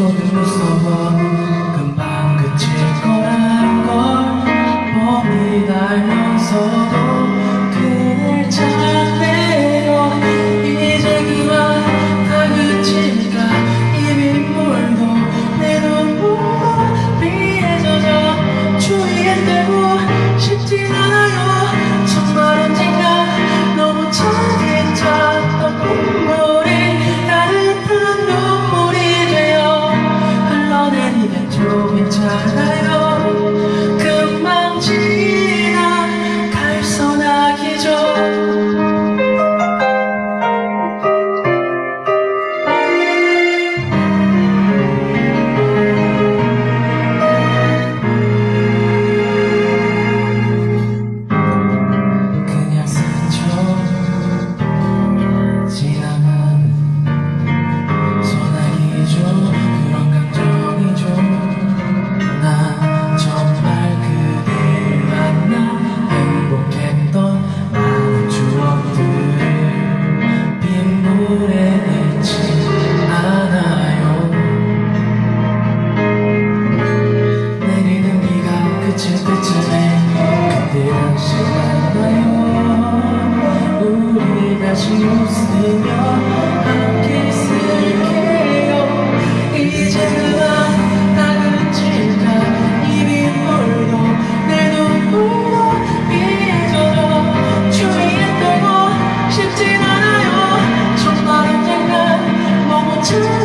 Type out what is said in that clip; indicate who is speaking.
Speaker 1: só Deus nos salvar. 다시 만나요 우리 다시 웃으며 함께 있을게요. 이제 그만 다그칠까 이 빗물로 내 눈물로 삐져도 추위에 떨고 싶진 않아요. 정말 언젠간 너무 추워